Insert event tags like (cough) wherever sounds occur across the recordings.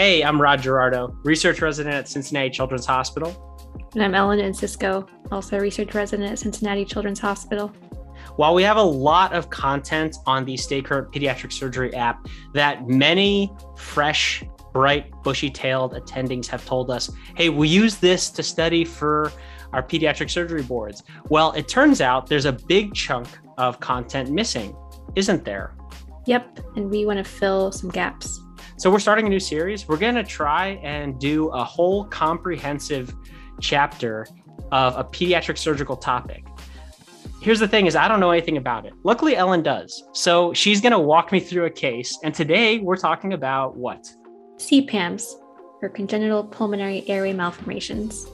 Hey, I'm Rod Gerardo, research resident at Cincinnati Children's Hospital. And I'm Ellen Encisco, also research resident at Cincinnati Children's Hospital. While we have a lot of content on the Stay Current Pediatric Surgery app that many fresh, bright, bushy tailed attendings have told us, hey, we use this to study for our pediatric surgery boards. Well, it turns out there's a big chunk of content missing, isn't there? Yep, and we want to fill some gaps. So we're starting a new series. We're going to try and do a whole comprehensive chapter of a pediatric surgical topic. Here's the thing is I don't know anything about it. Luckily Ellen does. So she's going to walk me through a case and today we're talking about what? CPAMs or congenital pulmonary airway malformations.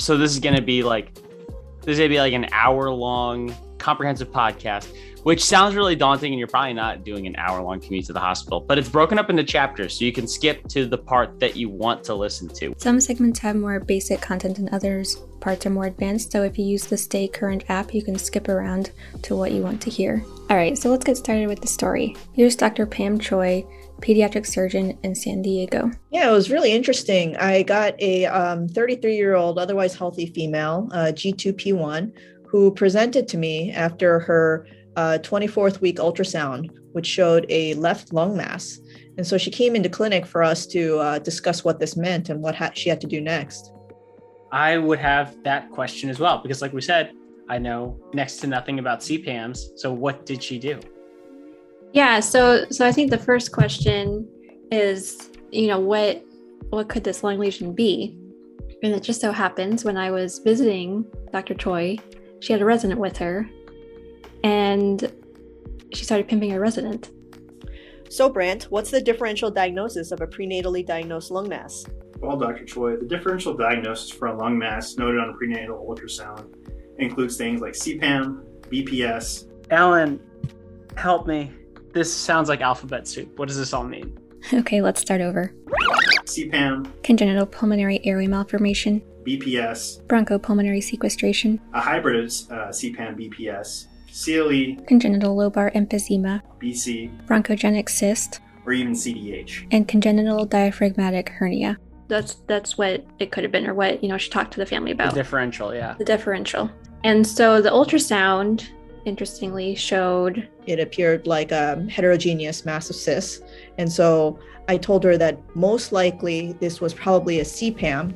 So this is going to be like this is going to be like an hour long comprehensive podcast which sounds really daunting and you're probably not doing an hour long commute to the hospital but it's broken up into chapters so you can skip to the part that you want to listen to some segments have more basic content than others parts are more advanced so if you use the stay current app you can skip around to what you want to hear all right so let's get started with the story here's dr pam choi pediatric surgeon in San Diego. Yeah, it was really interesting. I got a 33 um, year old, otherwise healthy female, uh, G2P1, who presented to me after her uh, 24th week ultrasound, which showed a left lung mass. And so she came into clinic for us to uh, discuss what this meant and what ha- she had to do next. I would have that question as well, because, like we said, I know next to nothing about CPAMs. So, what did she do? Yeah, so so I think the first question is, you know, what what could this lung lesion be? And it just so happens when I was visiting Dr. Choi, she had a resident with her and she started pimping her resident. So, Brant, what's the differential diagnosis of a prenatally diagnosed lung mass? Well, Dr. Choi, the differential diagnosis for a lung mass noted on a prenatal ultrasound includes things like CPAM, BPS. Ellen, help me. This sounds like alphabet soup. What does this all mean? Okay, let's start over. CPAM, congenital pulmonary airway malformation, BPS, bronchopulmonary sequestration, a hybrid of uh, CPAM BPS, CLE, congenital lobar emphysema, BC, bronchogenic cyst, or even CDH, and congenital diaphragmatic hernia. That's that's what it could have been, or what you know she talked to the family about. The differential, yeah. The differential, and so the ultrasound, interestingly, showed it appeared like a heterogeneous massive cyst, and so I told her that most likely this was probably a CPAM.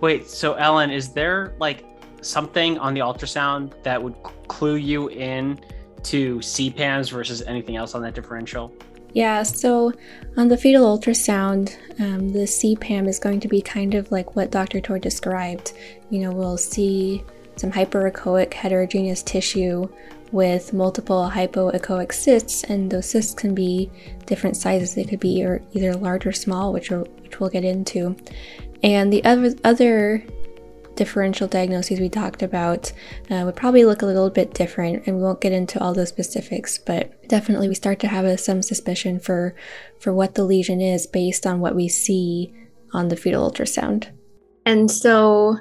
Wait, so Ellen, is there like something on the ultrasound that would clue you in to CPAMs versus anything else on that differential? Yeah, so on the fetal ultrasound, um, the CPAM is going to be kind of like what Dr. Choi described. You know, we'll see some hyperechoic heterogeneous tissue with multiple hypoechoic cysts, and those cysts can be different sizes. They could be either large or small, which, are, which we'll get into. And the other other differential diagnoses we talked about uh, would probably look a little bit different and we won't get into all those specifics but definitely we start to have a, some suspicion for for what the lesion is based on what we see on the fetal ultrasound and so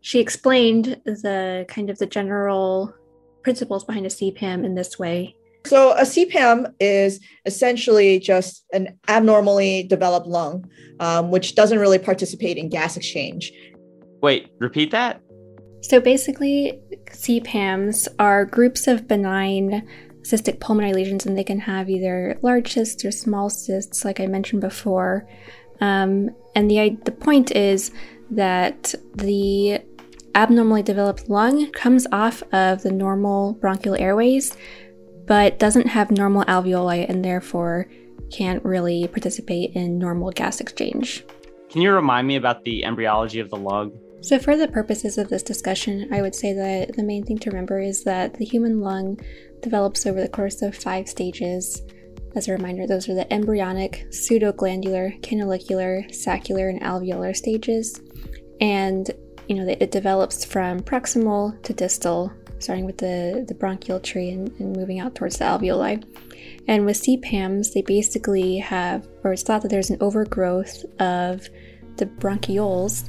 she explained the kind of the general principles behind a cpam in this way so a CPAM is essentially just an abnormally developed lung, um, which doesn't really participate in gas exchange. Wait, repeat that? So basically, CPAMs are groups of benign cystic pulmonary lesions, and they can have either large cysts or small cysts, like I mentioned before. Um, and the the point is that the abnormally developed lung comes off of the normal bronchial airways, but doesn't have normal alveoli, and therefore can't really participate in normal gas exchange. Can you remind me about the embryology of the lung? So, for the purposes of this discussion, I would say that the main thing to remember is that the human lung develops over the course of five stages. As a reminder, those are the embryonic, pseudoglandular, canalicular, saccular, and alveolar stages. And, you know, it develops from proximal to distal, starting with the, the bronchial tree and, and moving out towards the alveoli. And with CPAMs, they basically have, or it's thought that there's an overgrowth of the bronchioles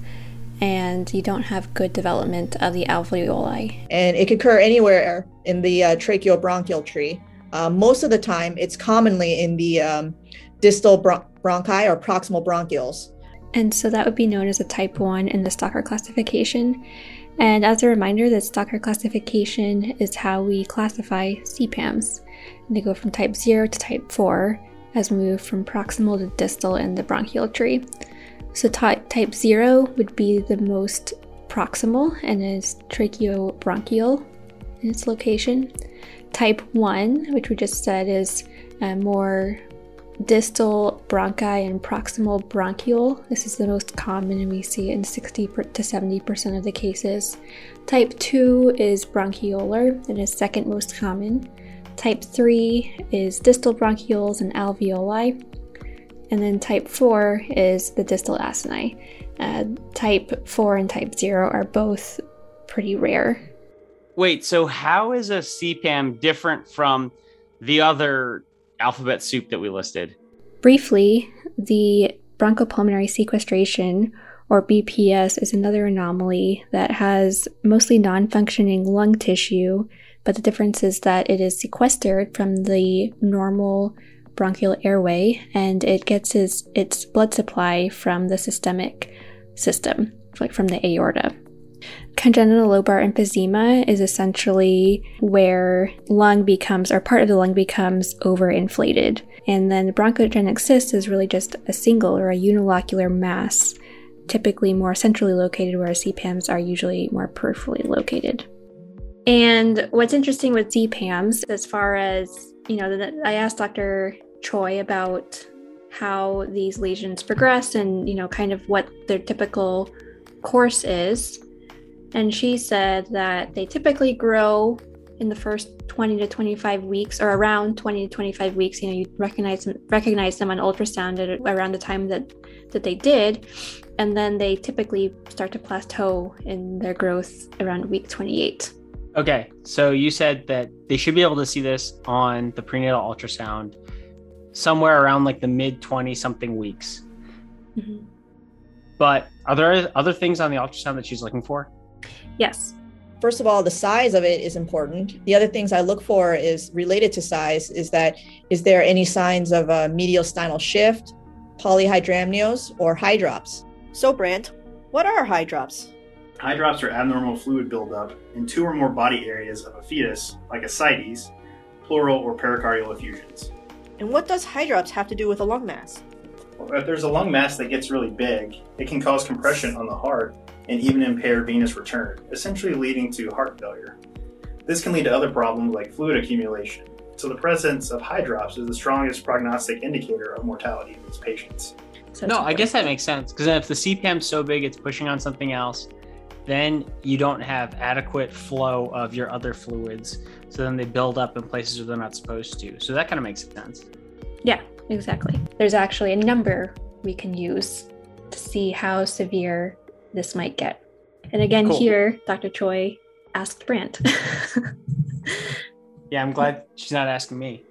and you don't have good development of the alveoli. And it could occur anywhere in the uh, tracheobronchial tree. Uh, most of the time, it's commonly in the um, distal bron- bronchi or proximal bronchioles. And so that would be known as a type 1 in the Stocker classification. And as a reminder, the Stocker classification is how we classify CPAMs. And they go from type 0 to type 4 as we move from proximal to distal in the bronchial tree. So type, type 0 would be the most proximal and is tracheobronchial in its location. Type 1, which we just said is uh, more distal bronchi and proximal bronchiole. This is the most common, and we see in 60 to 70% of the cases. Type 2 is bronchiolar, and is second most common. Type 3 is distal bronchioles and alveoli. And then type 4 is the distal acini. Uh, type 4 and type 0 are both pretty rare. Wait, so how is a CPAM different from the other alphabet soup that we listed? Briefly, the bronchopulmonary sequestration, or BPS, is another anomaly that has mostly non functioning lung tissue, but the difference is that it is sequestered from the normal bronchial airway and it gets its, its blood supply from the systemic system, like from the aorta. Congenital lobar emphysema is essentially where lung becomes, or part of the lung becomes overinflated. And then the bronchogenic cyst is really just a single or a unilocular mass, typically more centrally located, whereas CPAMs are usually more peripherally located. And what's interesting with CPAMs, as far as, you know, I asked Dr. Choi about how these lesions progress and, you know, kind of what their typical course is. And she said that they typically grow in the first 20 to 25 weeks or around 20 to 25 weeks. You know you recognize them recognize them on ultrasound at around the time that that they did. And then they typically start to plateau in their growth around week 28 okay so you said that they should be able to see this on the prenatal ultrasound somewhere around like the mid 20 something weeks mm-hmm. but are there other things on the ultrasound that she's looking for Yes. First of all, the size of it is important. The other things I look for is related to size is that is there any signs of a mediastinal shift, polyhydramnios, or hydrops? So, Brant, what are hydrops? Hydrops are abnormal fluid buildup in two or more body areas of a fetus, like ascites, pleural or pericardial effusions. And what does hydrops have to do with a lung mass? Well, if there's a lung mass that gets really big, it can cause compression on the heart and even impair venous return, essentially leading to heart failure. This can lead to other problems like fluid accumulation. So the presence of hydrops is the strongest prognostic indicator of mortality in these patients. No, I guess that makes sense because if the CPAM is so big it's pushing on something else, then you don't have adequate flow of your other fluids. So then they build up in places where they're not supposed to. So that kind of makes sense. Yeah, exactly. There's actually a number we can use to see how severe this might get. And again, cool. here, Dr. Choi asked Brandt. (laughs) yeah, I'm glad she's not asking me.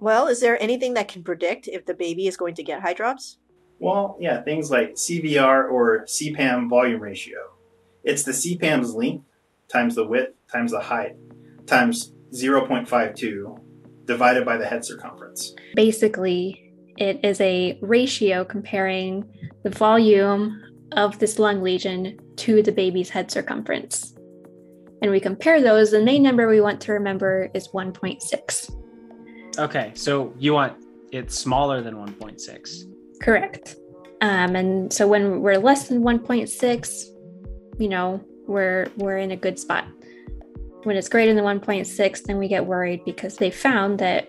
Well, is there anything that can predict if the baby is going to get hydrops? Well, yeah, things like CVR or CPAM volume ratio. It's the CPAM's length times the width times the height times 0.52 divided by the head circumference. Basically, it is a ratio comparing the volume of this lung lesion to the baby's head circumference. And we compare those, the main number we want to remember is 1.6. Okay, so you want it smaller than 1.6. Correct. Um, and so when we're less than 1.6, you know, we're we're in a good spot. When it's greater than 1.6, then we get worried because they found that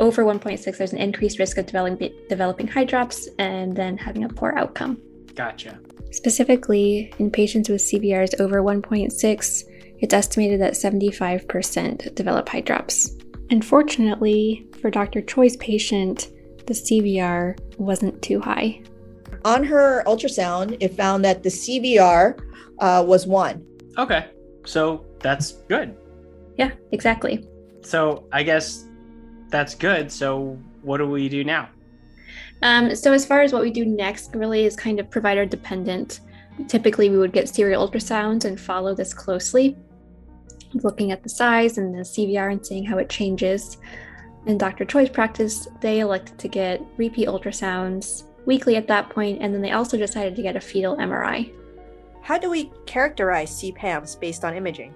over 1.6, there's an increased risk of developing developing hydrops and then having a poor outcome. Gotcha. Specifically, in patients with CVRs over 1.6, it's estimated that 75% develop hydrops. Unfortunately, for Dr. Choi's patient, the CVR wasn't too high. On her ultrasound, it found that the CVR uh, was one. Okay, so that's good. Yeah, exactly. So I guess that's good. So what do we do now? Um, so as far as what we do next really is kind of provider dependent. Typically we would get serial ultrasounds and follow this closely, looking at the size and the CVR and seeing how it changes. In Dr. Choi's practice, they elected to get repeat ultrasounds weekly at that point, and then they also decided to get a fetal MRI. How do we characterize CPAMs based on imaging?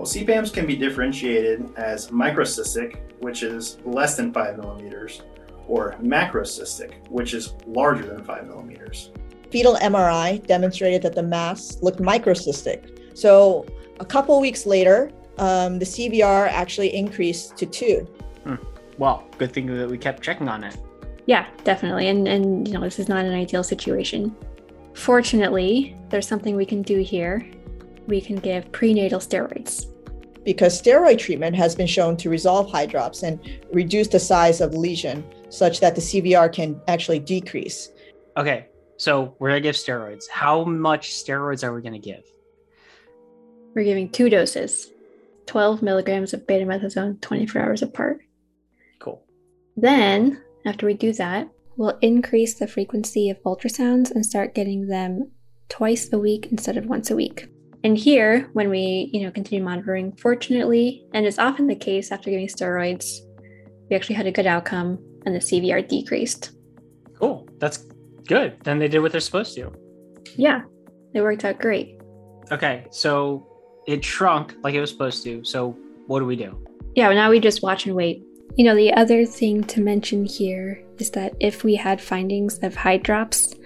Well, CPAMs can be differentiated as microcystic, which is less than 5 millimeters, or macrocystic, which is larger than 5 millimeters. Fetal MRI demonstrated that the mass looked microcystic. So a couple weeks later, um, the CVR actually increased to two. Well, good thing that we kept checking on it. Yeah, definitely. And and you know, this is not an ideal situation. Fortunately, there's something we can do here. We can give prenatal steroids. because steroid treatment has been shown to resolve hydrops and reduce the size of lesion such that the CVR can actually decrease. Okay, so we're gonna give steroids. How much steroids are we gonna give? We're giving two doses, 12 milligrams of betamethasone 24 hours apart. Cool. Then, after we do that, We'll increase the frequency of ultrasounds and start getting them twice a week instead of once a week. And here, when we, you know, continue monitoring, fortunately, and it's often the case after giving steroids, we actually had a good outcome and the CVR decreased. Cool. That's good. Then they did what they're supposed to. Yeah, it worked out great. Okay, so it shrunk like it was supposed to. So what do we do? Yeah, well, now we just watch and wait. You know, the other thing to mention here is that if we had findings of hydrops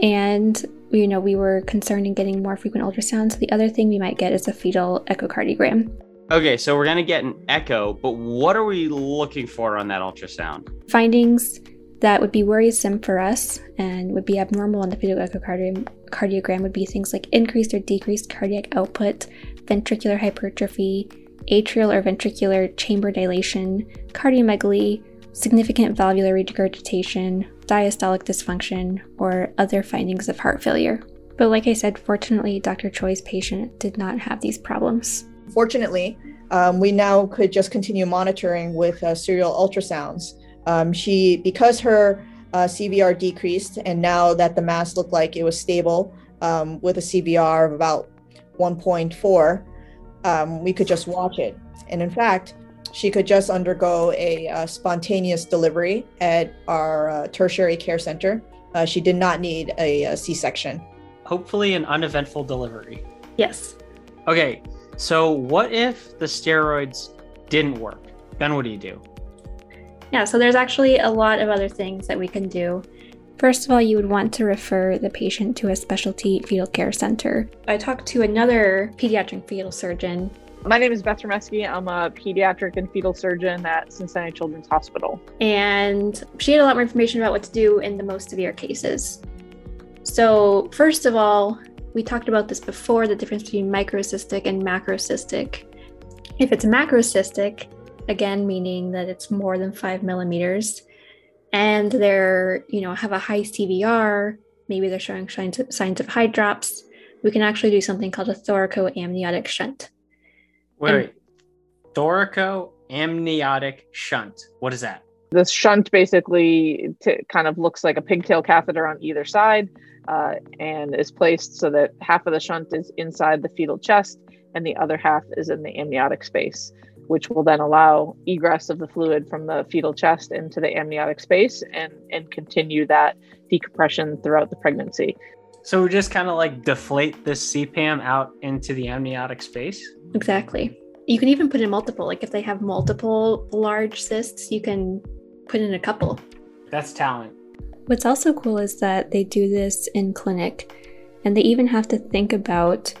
and you know we were concerned in getting more frequent ultrasounds, the other thing we might get is a fetal echocardiogram. Okay, so we're gonna get an echo, but what are we looking for on that ultrasound? Findings that would be worrisome for us and would be abnormal on the fetal echocardiogram would be things like increased or decreased cardiac output, ventricular hypertrophy, atrial or ventricular chamber dilation, cardiomegaly, significant valvular regurgitation, diastolic dysfunction, or other findings of heart failure. But like I said, fortunately, Dr. Choi's patient did not have these problems. Fortunately, um, we now could just continue monitoring with uh, serial ultrasounds. Um, she, because her uh, CVR decreased, and now that the mass looked like it was stable um, with a CVR of about 1.4, um, we could just watch it. And in fact, she could just undergo a uh, spontaneous delivery at our uh, tertiary care center. Uh, she did not need a, a C-section. Hopefully, an uneventful delivery. Yes. Okay, so what if the steroids didn't work? Then what do you do? Yeah, so there's actually a lot of other things that we can do. First of all, you would want to refer the patient to a specialty fetal care center. I talked to another pediatric fetal surgeon. My name is Beth Rymeski. I'm a pediatric and fetal surgeon at Cincinnati Children's Hospital. and she had a lot more information about what to do in the most severe cases. So, first of all, we talked about this before the difference between microcystic and macrocystic. If it's macrocystic, again, meaning that it's more than five millimeters, and they're, you know, have a high CVR, maybe they're showing signs of, signs of hydrops, we can actually do something called a thoracoamniotic shunt. Wait, wait. thoracoamniotic shunt. What is that? This shunt basically t- kind of looks like a pigtail catheter on either side uh, and is placed so that half of the shunt is inside the fetal chest and the other half is in the amniotic space, which will then allow egress of the fluid from the fetal chest into the amniotic space and, and continue that decompression throughout the pregnancy. So we just kind of like deflate this CPAM out into the amniotic space. Exactly. You can even put in multiple, like if they have multiple large cysts, you can put in a couple. That's talent. What's also cool is that they do this in clinic and they even have to think about,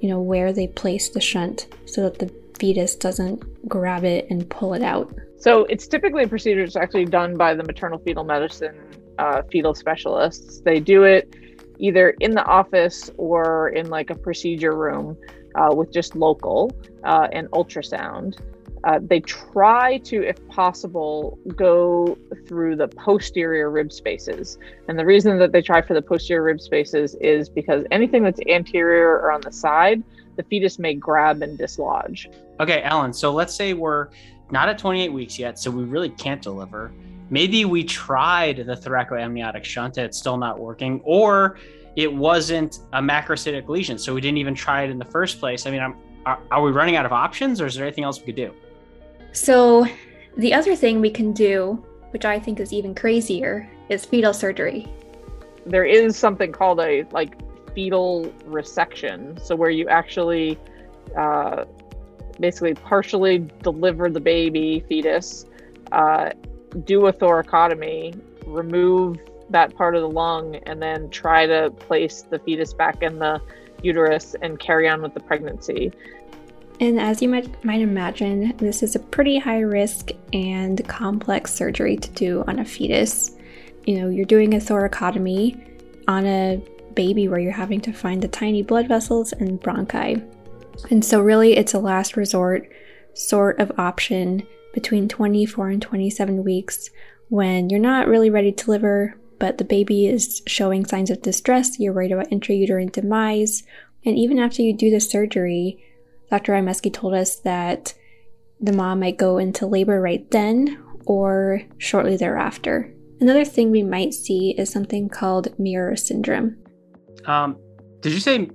you know, where they place the shunt so that the fetus doesn't grab it and pull it out. So it's typically a procedure that's actually done by the maternal fetal medicine uh, fetal specialists. They do it either in the office or in like a procedure room uh, with just local uh, and ultrasound. Uh, they try to, if possible, go through the posterior rib spaces. And the reason that they try for the posterior rib spaces is because anything that's anterior or on the side, the fetus may grab and dislodge. Okay, Ellen. So let's say we're not at 28 weeks yet, so we really can't deliver. Maybe we tried the thoracoamniotic shunt and it's still not working, or it wasn't a macrocystic lesion, so we didn't even try it in the first place. I mean, I'm, are, are we running out of options, or is there anything else we could do? So The other thing we can do, which I think is even crazier, is fetal surgery. There is something called a like fetal resection, so where you actually uh, basically partially deliver the baby fetus, uh, do a thoracotomy, remove that part of the lung, and then try to place the fetus back in the uterus and carry on with the pregnancy. And as you might, might imagine, this is a pretty high risk and complex surgery to do on a fetus. You know, you're doing a thoracotomy on a baby where you're having to find the tiny blood vessels and bronchi. And so, really, it's a last resort sort of option between 24 and 27 weeks when you're not really ready to deliver, but the baby is showing signs of distress, you're worried about intrauterine demise, and even after you do the surgery, Dr. Rymeski told us that the mom might go into labor right then or shortly thereafter. Another thing we might see is something called mirror syndrome. Um, did you say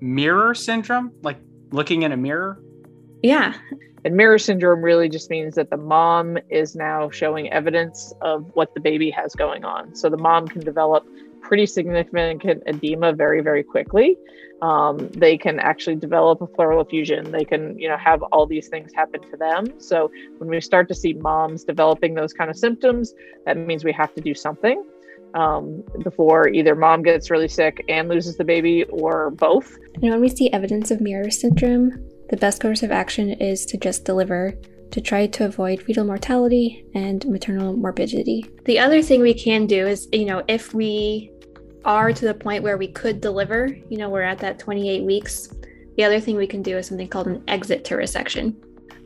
mirror syndrome? Like looking in a mirror? Yeah. And mirror syndrome really just means that the mom is now showing evidence of what the baby has going on. So the mom can develop pretty significant edema very, very quickly. Um, they can actually develop a pleural effusion. They can, you know, have all these things happen to them. So when we start to see moms developing those kind of symptoms, that means we have to do something um, before either mom gets really sick and loses the baby or both. And when we see evidence of mirror syndrome, the best course of action is to just deliver to try to avoid fetal mortality and maternal morbidity. The other thing we can do is, you know, if we are to the point where we could deliver, you know, we're at that 28 weeks. The other thing we can do is something called an exit to resection.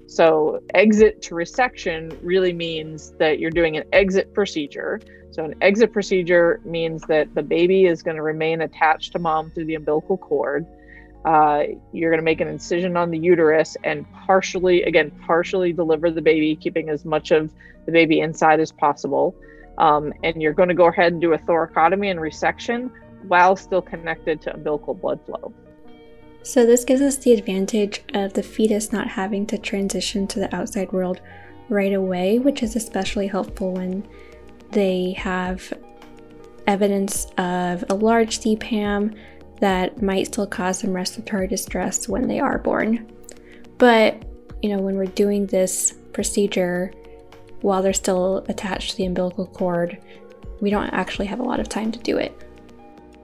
So, exit to resection really means that you're doing an exit procedure. So, an exit procedure means that the baby is going to remain attached to mom through the umbilical cord. Uh, you're going to make an incision on the uterus and partially, again, partially deliver the baby, keeping as much of the baby inside as possible. Um, and you're going to go ahead and do a thoracotomy and resection while still connected to umbilical blood flow. So, this gives us the advantage of the fetus not having to transition to the outside world right away, which is especially helpful when they have evidence of a large CPAM that might still cause some respiratory distress when they are born. But, you know, when we're doing this procedure, while they're still attached to the umbilical cord, we don't actually have a lot of time to do it.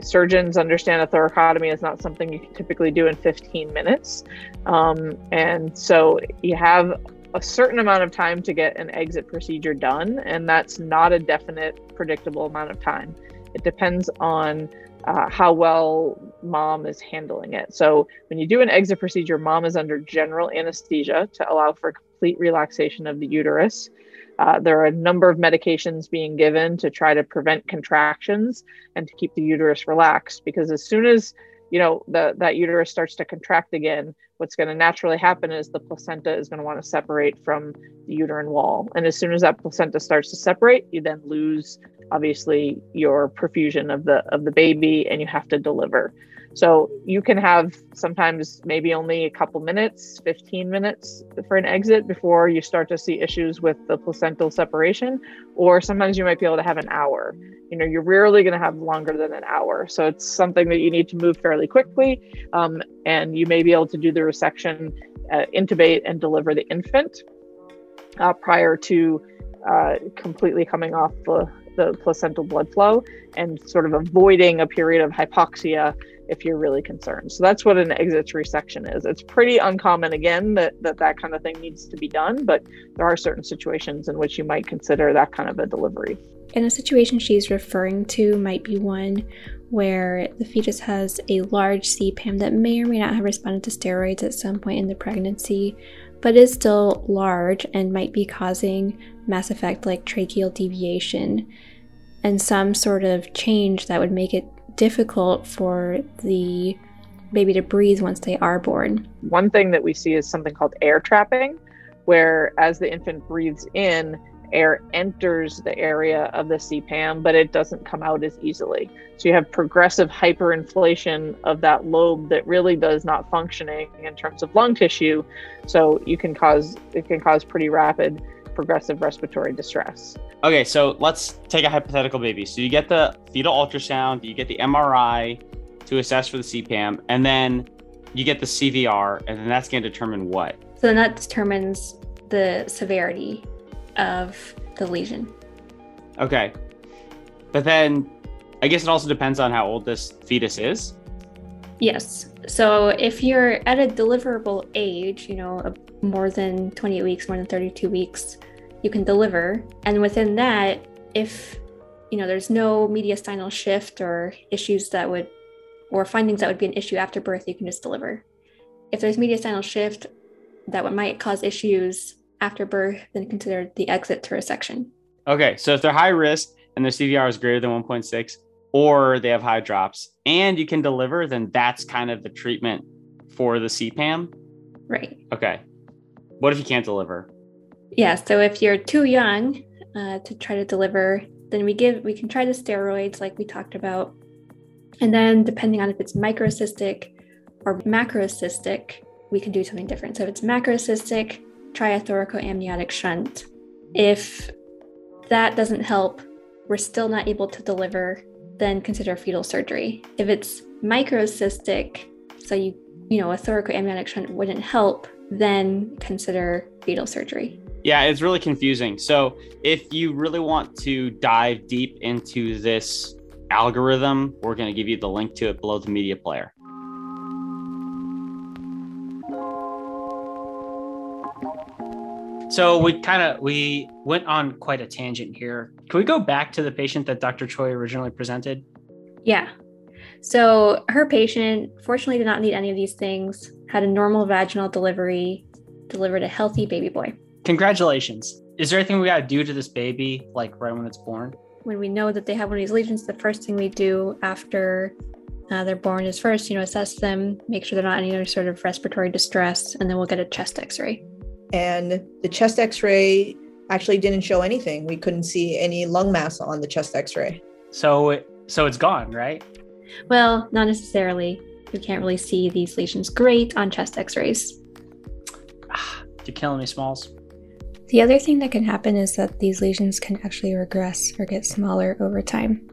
Surgeons understand a thoracotomy is not something you can typically do in 15 minutes. Um, and so you have a certain amount of time to get an exit procedure done, and that's not a definite, predictable amount of time. It depends on uh, how well mom is handling it. So, when you do an exit procedure, mom is under general anesthesia to allow for complete relaxation of the uterus. Uh, there are a number of medications being given to try to prevent contractions and to keep the uterus relaxed because as soon as you know the, that uterus starts to contract again what's going to naturally happen is the placenta is going to want to separate from the uterine wall. And as soon as that placenta starts to separate you then lose obviously your perfusion of the of the baby and you have to deliver so you can have sometimes maybe only a couple minutes, 15 minutes for an exit before you start to see issues with the placental separation, or sometimes you might be able to have an hour. You know, you're rarely going to have longer than an hour. So it's something that you need to move fairly quickly. Um, and you may be able to do the resection, uh, intubate, and deliver the infant uh, prior to uh, completely coming off the, the placental blood flow and sort of avoiding a period of hypoxia if you're really concerned. So that's what an exit resection is. It's pretty uncommon again that, that that kind of thing needs to be done, but there are certain situations in which you might consider that kind of a delivery. And a situation she's referring to might be one where the fetus has a large CPAM that may or may not have responded to steroids at some point in the pregnancy, but is still large and might be causing mass effect like tracheal deviation and some sort of change that would make it difficult for the baby to breathe once they are born. One thing that we see is something called air trapping, where as the infant breathes in, air enters the area of the CPAM, but it doesn't come out as easily. So you have progressive hyperinflation of that lobe that really does not functioning in terms of lung tissue. So you can cause it can cause pretty rapid progressive respiratory distress. Okay, so let's take a hypothetical baby. So you get the fetal ultrasound, you get the MRI to assess for the CPAM, and then you get the CVR, and then that's going to determine what? So then that determines the severity of the lesion. Okay. But then I guess it also depends on how old this fetus is. Yes. So if you're at a deliverable age, you know, more than 28 weeks, more than 32 weeks, you can deliver. And within that, if you know there's no mediastinal shift or issues that would or findings that would be an issue after birth, you can just deliver. If there's mediastinal shift that might cause issues after birth, then consider the exit to resection. Okay, so if they're high risk and their CVR is greater than 1.6, or they have hydrops, and you can deliver, then that's kind of the treatment for the CPAM. Right. Okay. What if you can't deliver? Yeah. So if you're too young uh, to try to deliver, then we give we can try the steroids like we talked about, and then depending on if it's microcystic or macrocystic, we can do something different. So if it's macrocystic, try a thoracoamniotic shunt. If that doesn't help, we're still not able to deliver, then consider fetal surgery. If it's microcystic, so you you know a thoracoamniotic shunt wouldn't help, then consider fetal surgery. Yeah, it's really confusing. So, if you really want to dive deep into this algorithm, we're going to give you the link to it below the media player. So we kind of we went on quite a tangent here. Can we go back to the patient that Dr. Choi originally presented? Yeah. So her patient fortunately did not need any of these things, had a normal vaginal delivery, delivered a healthy baby boy. Congratulations. Is there anything we got to do to this baby, like right when it's born? When we know that they have one of these lesions, the first thing we do after uh, they're born is first, you know, assess them, make sure they're not any other sort of respiratory distress, and then we'll get a chest x ray. And the chest x ray actually didn't show anything. We couldn't see any lung mass on the chest x ray. So, so it's gone, right? Well, not necessarily. You can't really see these lesions great on chest x rays. You're killing me, Smalls. The other thing that can happen is that these lesions can actually regress or get smaller over time.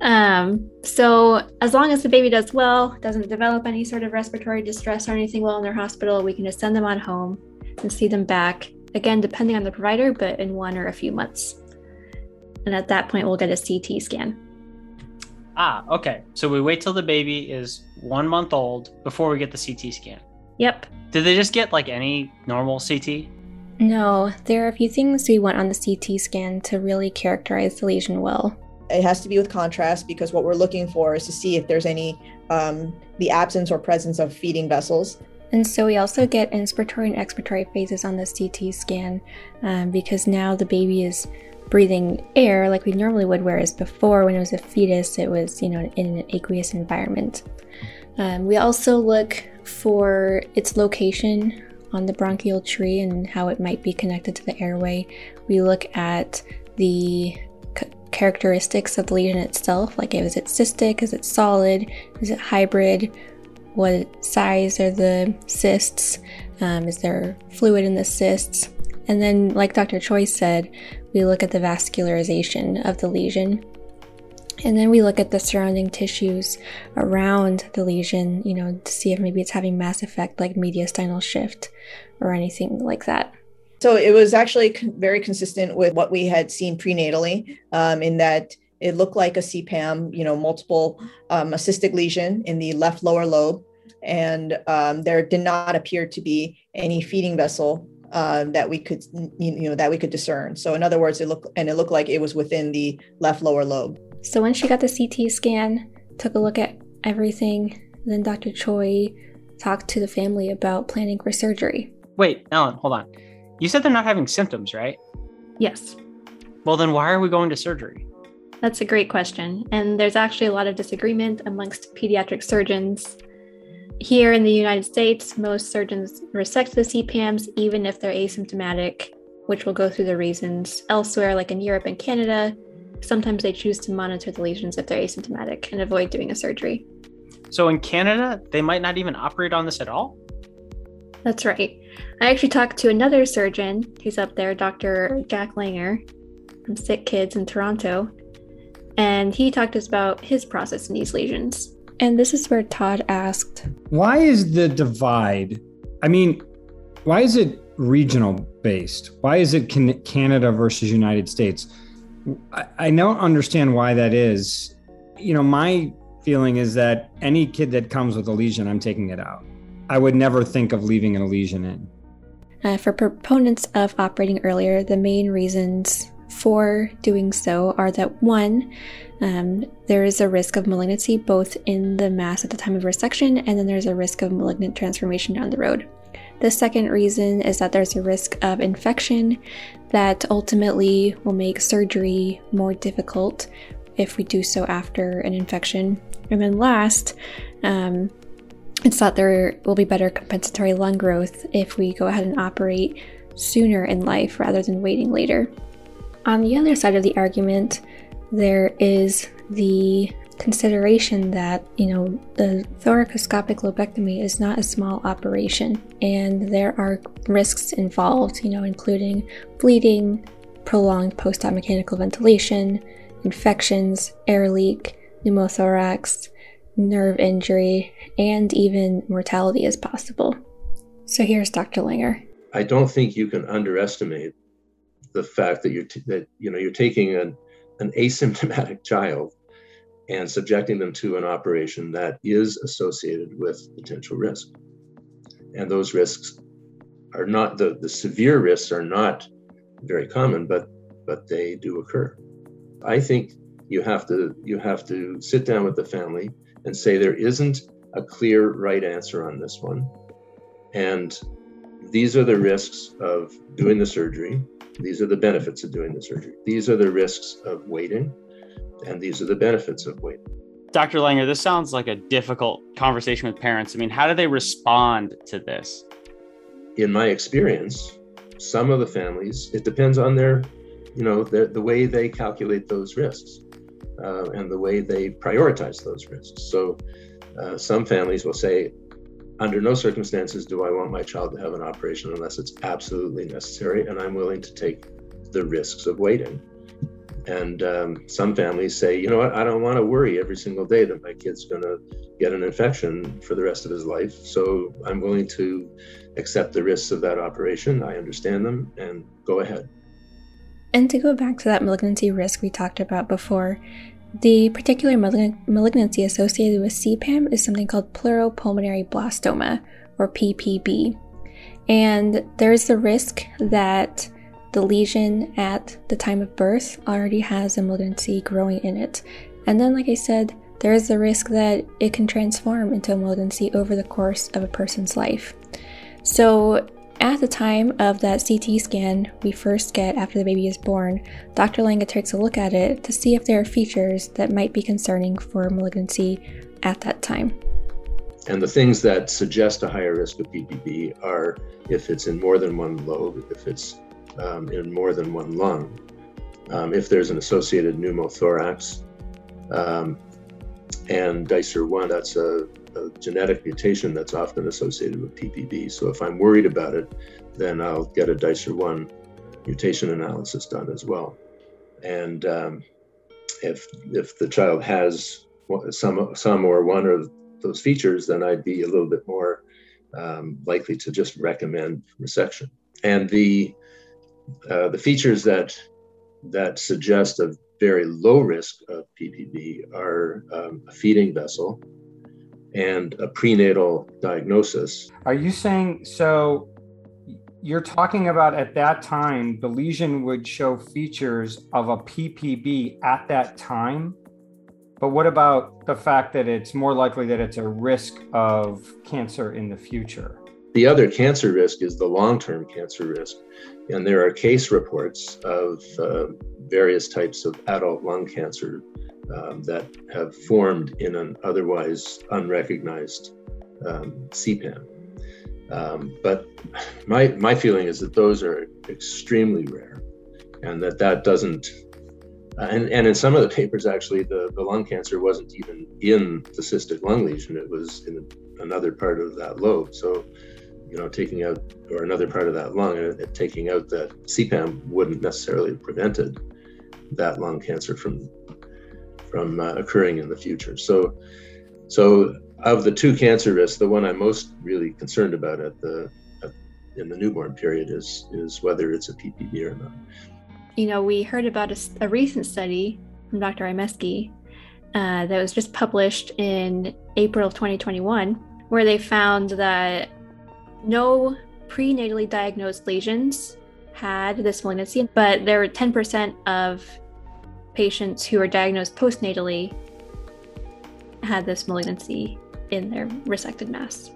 Um, so as long as the baby does well, doesn't develop any sort of respiratory distress or anything while in their hospital, we can just send them on home and see them back again, depending on the provider, but in one or a few months. And at that point, we'll get a CT scan. Ah, okay. So we wait till the baby is one month old before we get the CT scan. Yep. Did they just get like any normal CT? No, there are a few things we want on the CT scan to really characterize the lesion well. It has to be with contrast because what we're looking for is to see if there's any um, the absence or presence of feeding vessels. And so we also get inspiratory and expiratory phases on the CT scan um, because now the baby is breathing air like we normally would, whereas before, when it was a fetus, it was you know in an aqueous environment. Um, we also look for its location on the bronchial tree and how it might be connected to the airway. We look at the characteristics of the lesion itself, like is it cystic, is it solid, is it hybrid, what size are the cysts, um, is there fluid in the cysts, and then, like Dr. Choi said, we look at the vascularization of the lesion. And then we look at the surrounding tissues around the lesion, you know, to see if maybe it's having mass effect like mediastinal shift or anything like that. So it was actually very consistent with what we had seen prenatally, um, in that it looked like a CPAM, you know, multiple um, a cystic lesion in the left lower lobe, and um, there did not appear to be any feeding vessel uh, that we could, you know, that we could discern. So in other words, it looked and it looked like it was within the left lower lobe. So when she got the CT scan, took a look at everything, then Dr. Choi talked to the family about planning for surgery. Wait, Ellen, hold on. You said they're not having symptoms, right? Yes. Well, then why are we going to surgery? That's a great question. And there's actually a lot of disagreement amongst pediatric surgeons. Here in the United States, most surgeons resect the CPAMs even if they're asymptomatic, which will go through the reasons. Elsewhere, like in Europe and Canada, sometimes they choose to monitor the lesions if they're asymptomatic and avoid doing a surgery. So in Canada, they might not even operate on this at all? That's right. I actually talked to another surgeon. He's up there, Dr. Jack Langer from Sick Kids in Toronto. And he talked to us about his process in these lesions. And this is where Todd asked Why is the divide? I mean, why is it regional based? Why is it Canada versus United States? I, I don't understand why that is. You know, my feeling is that any kid that comes with a lesion, I'm taking it out. I would never think of leaving a lesion in. Uh, for proponents of operating earlier, the main reasons for doing so are that one, um, there is a risk of malignancy both in the mass at the time of resection, and then there's a risk of malignant transformation down the road. The second reason is that there's a risk of infection that ultimately will make surgery more difficult if we do so after an infection. And then last, um, it's thought there will be better compensatory lung growth if we go ahead and operate sooner in life rather than waiting later. On the other side of the argument, there is the consideration that, you know, the thoracoscopic lobectomy is not a small operation and there are risks involved, you know, including bleeding, prolonged post op mechanical ventilation, infections, air leak, pneumothorax, nerve injury, and even mortality is possible. So here's Dr. Langer. I don't think you can underestimate the fact that you're t- that you know you're taking an an asymptomatic child and subjecting them to an operation that is associated with potential risk. And those risks are not the, the severe risks are not very common, but but they do occur. I think you have to you have to sit down with the family and say there isn't a clear right answer on this one. And these are the risks of doing the surgery. These are the benefits of doing the surgery. These are the risks of waiting and these are the benefits of waiting. Dr. Langer, this sounds like a difficult conversation with parents. I mean, how do they respond to this? In my experience, some of the families, it depends on their, you know, the, the way they calculate those risks uh, and the way they prioritize those risks. So uh, some families will say, under no circumstances do I want my child to have an operation unless it's absolutely necessary, and I'm willing to take the risks of waiting. And um, some families say, you know what, I don't want to worry every single day that my kid's going to get an infection for the rest of his life. So I'm willing to accept the risks of that operation. I understand them and go ahead. And to go back to that malignancy risk we talked about before, the particular malignancy associated with CPAM is something called pleuropulmonary blastoma, or PPB. And there's the risk that the lesion at the time of birth already has a malignancy growing in it. And then, like I said, there is the risk that it can transform into a malignancy over the course of a person's life. So, at the time of that CT scan we first get after the baby is born, Dr. Langer takes a look at it to see if there are features that might be concerning for malignancy at that time. And the things that suggest a higher risk of PPB are if it's in more than one lobe, if it's um, in more than one lung. Um, if there's an associated pneumothorax um, and Dicer1, that's a, a, genetic mutation that's often associated with PPB. So if I'm worried about it, then I'll get a Dicer1 mutation analysis done as well. And um, if if the child has some some or one of those features, then I'd be a little bit more um, likely to just recommend resection. And the uh, the features that that suggest a very low risk of PPB are um, a feeding vessel and a prenatal diagnosis. Are you saying so? You're talking about at that time, the lesion would show features of a PPB at that time. But what about the fact that it's more likely that it's a risk of cancer in the future? The other cancer risk is the long term cancer risk. And there are case reports of uh, various types of adult lung cancer um, that have formed in an otherwise unrecognized um, CPAM. Um, but my, my feeling is that those are extremely rare and that that doesn't and, and in some of the papers actually the, the lung cancer wasn't even in the cystic lung lesion it was in another part of that lobe so you know, taking out or another part of that lung, and taking out that CPAM wouldn't necessarily have prevented that lung cancer from from uh, occurring in the future. So, so of the two cancer risks, the one I'm most really concerned about at the at, in the newborn period is is whether it's a PPB or not. You know, we heard about a, a recent study from Dr. Rymeski uh, that was just published in April of 2021, where they found that no prenatally diagnosed lesions had this malignancy, but there were 10% of patients who were diagnosed postnatally had this malignancy in their resected mass.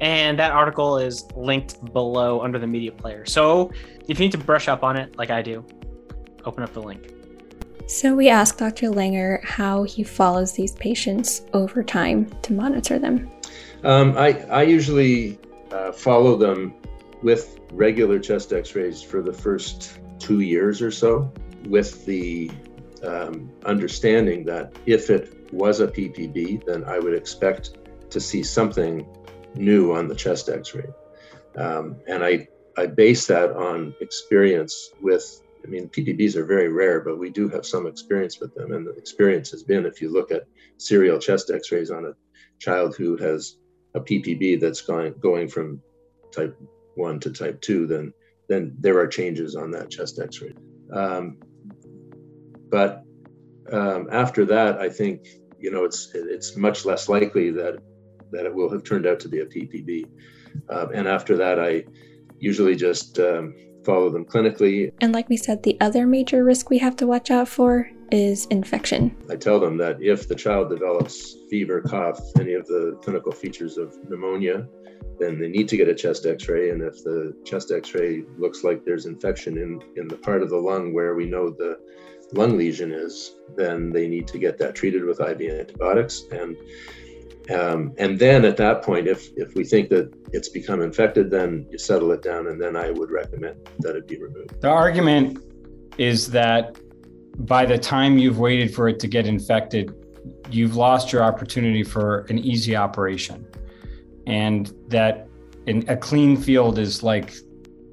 And that article is linked below under the media player. So if you need to brush up on it, like I do, open up the link. So we asked Dr. Langer how he follows these patients over time to monitor them. Um, I, I usually uh, follow them with regular chest x rays for the first two years or so, with the um, understanding that if it was a PPB, then I would expect to see something new on the chest x ray. Um, and I, I base that on experience with I mean, PPBs are very rare, but we do have some experience with them. And the experience has been if you look at serial chest x rays on a child who has a PPB that's going going from type one to type two, then then there are changes on that chest X-ray. Um, but um, after that, I think you know it's it's much less likely that that it will have turned out to be a PPB. Um, and after that, I usually just um, follow them clinically. And like we said, the other major risk we have to watch out for is infection. I tell them that if the child develops fever, cough, any of the clinical features of pneumonia, then they need to get a chest x-ray and if the chest x-ray looks like there's infection in, in the part of the lung where we know the lung lesion is then they need to get that treated with iv antibiotics and um, and then at that point if if we think that it's become infected then you settle it down and then i would recommend that it be removed the argument is that by the time you've waited for it to get infected, you've lost your opportunity for an easy operation. And that in a clean field is like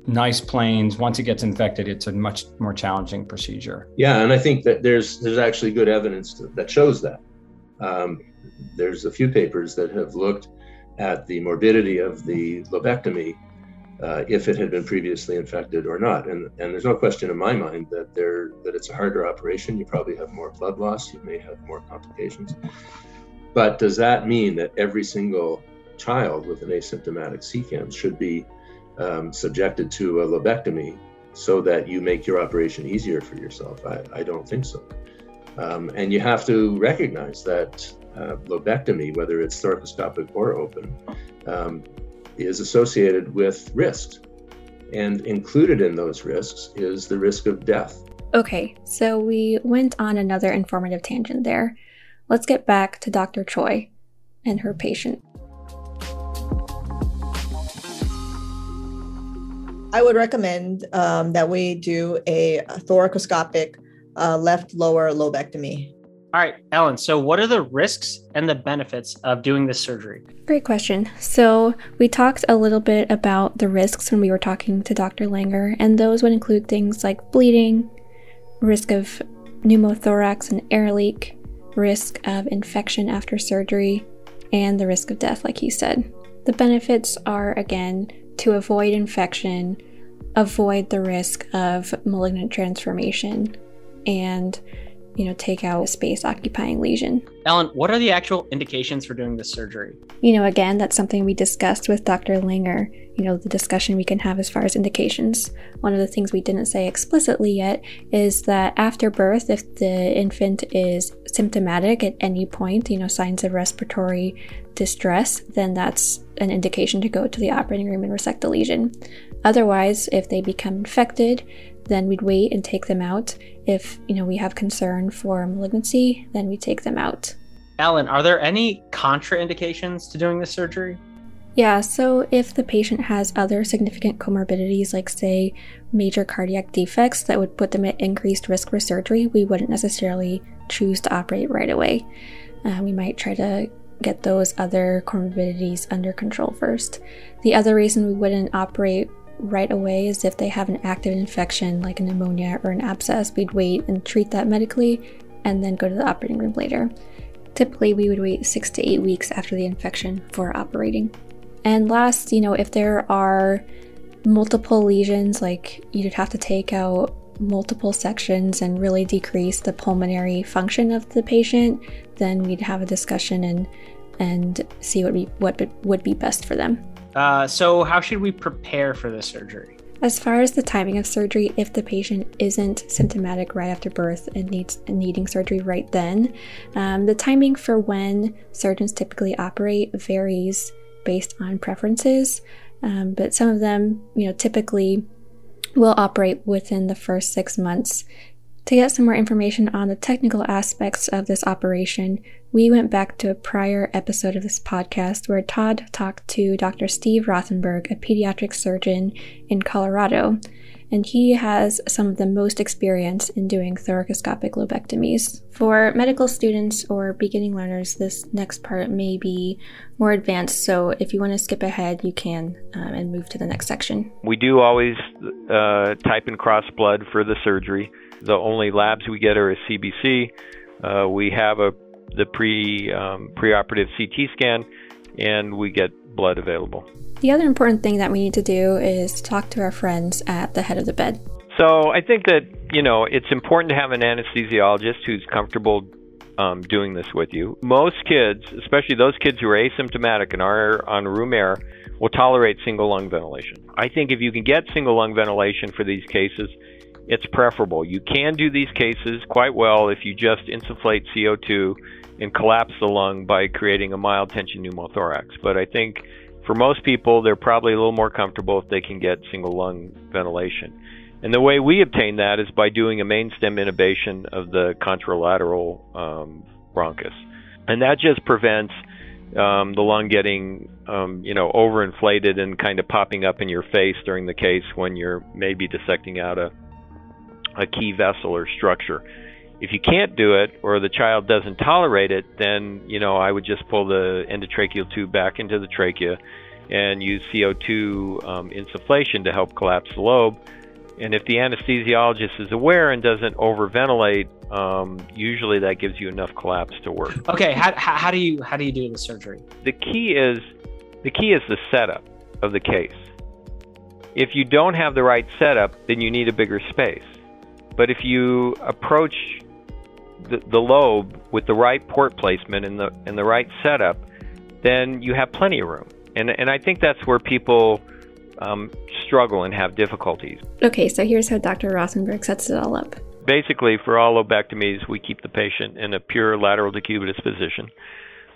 nice planes. Once it gets infected, it's a much more challenging procedure. Yeah, and I think that there's there's actually good evidence that shows that. Um, there's a few papers that have looked at the morbidity of the lobectomy uh, if it had been previously infected or not. And, and there's no question in my mind that there that it's a harder operation. You probably have more blood loss. You may have more complications. But does that mean that every single child with an asymptomatic CCAM should be um, subjected to a lobectomy so that you make your operation easier for yourself? I, I don't think so. Um, and you have to recognize that uh, lobectomy, whether it's thoracoscopic or open, um, is associated with risks. And included in those risks is the risk of death. Okay, so we went on another informative tangent there. Let's get back to Dr. Choi and her patient. I would recommend um, that we do a thoracoscopic uh, left lower lobectomy all right, Ellen. So, what are the risks and the benefits of doing this surgery? Great question. So, we talked a little bit about the risks when we were talking to Dr. Langer, and those would include things like bleeding, risk of pneumothorax and air leak, risk of infection after surgery, and the risk of death, like he said. The benefits are, again, to avoid infection, avoid the risk of malignant transformation, and you know, take out a space occupying lesion. Ellen, what are the actual indications for doing this surgery? You know, again, that's something we discussed with Dr. Langer, you know, the discussion we can have as far as indications. One of the things we didn't say explicitly yet is that after birth, if the infant is symptomatic at any point, you know, signs of respiratory distress, then that's an indication to go to the operating room and resect the lesion. Otherwise, if they become infected, then we'd wait and take them out. If, you know, we have concern for malignancy, then we take them out. Ellen, are there any contraindications to doing this surgery? Yeah, so if the patient has other significant comorbidities, like, say, major cardiac defects that would put them at increased risk for surgery, we wouldn't necessarily choose to operate right away. Uh, we might try to get those other comorbidities under control first. The other reason we wouldn't operate right away is if they have an active infection like a pneumonia or an abscess, we'd wait and treat that medically and then go to the operating room later. Typically, we would wait six to eight weeks after the infection for operating. And last, you know, if there are multiple lesions, like you'd have to take out multiple sections and really decrease the pulmonary function of the patient, then we'd have a discussion and and see what be what would be best for them. Uh, so, how should we prepare for the surgery? As far as the timing of surgery, if the patient isn't symptomatic right after birth and needs needing surgery right then, um, the timing for when surgeons typically operate varies based on preferences. Um, but some of them, you know, typically will operate within the first six months to get some more information on the technical aspects of this operation, we went back to a prior episode of this podcast where Todd talked to Dr. Steve Rothenberg, a pediatric surgeon in Colorado, and he has some of the most experience in doing thoracoscopic lobectomies. For medical students or beginning learners, this next part may be more advanced, so if you want to skip ahead, you can um, and move to the next section. We do always uh, type and cross blood for the surgery. The only labs we get are a CBC. Uh, we have a the pre um, preoperative CT scan, and we get blood available. The other important thing that we need to do is talk to our friends at the head of the bed. So I think that you know it's important to have an anesthesiologist who's comfortable um, doing this with you. Most kids, especially those kids who are asymptomatic and are on room air, will tolerate single lung ventilation. I think if you can get single lung ventilation for these cases, it's preferable. You can do these cases quite well if you just insufflate CO2 and collapse the lung by creating a mild tension pneumothorax. But I think for most people, they're probably a little more comfortable if they can get single lung ventilation. And the way we obtain that is by doing a main stem intubation of the contralateral um, bronchus. And that just prevents um, the lung getting, um, you know, overinflated and kind of popping up in your face during the case when you're maybe dissecting out a a key vessel or structure. If you can't do it or the child doesn't tolerate it, then you know I would just pull the endotracheal tube back into the trachea and use CO2 um, insufflation to help collapse the lobe. And if the anesthesiologist is aware and doesn't overventilate, um, usually that gives you enough collapse to work. Okay, how, how do you how do you do the surgery? The key is the key is the setup of the case. If you don't have the right setup, then you need a bigger space. But if you approach the, the lobe with the right port placement and the and the right setup, then you have plenty of room. And and I think that's where people um, struggle and have difficulties. Okay, so here's how Dr. Rothenberg sets it all up. Basically, for all lobectomies, we keep the patient in a pure lateral decubitus position.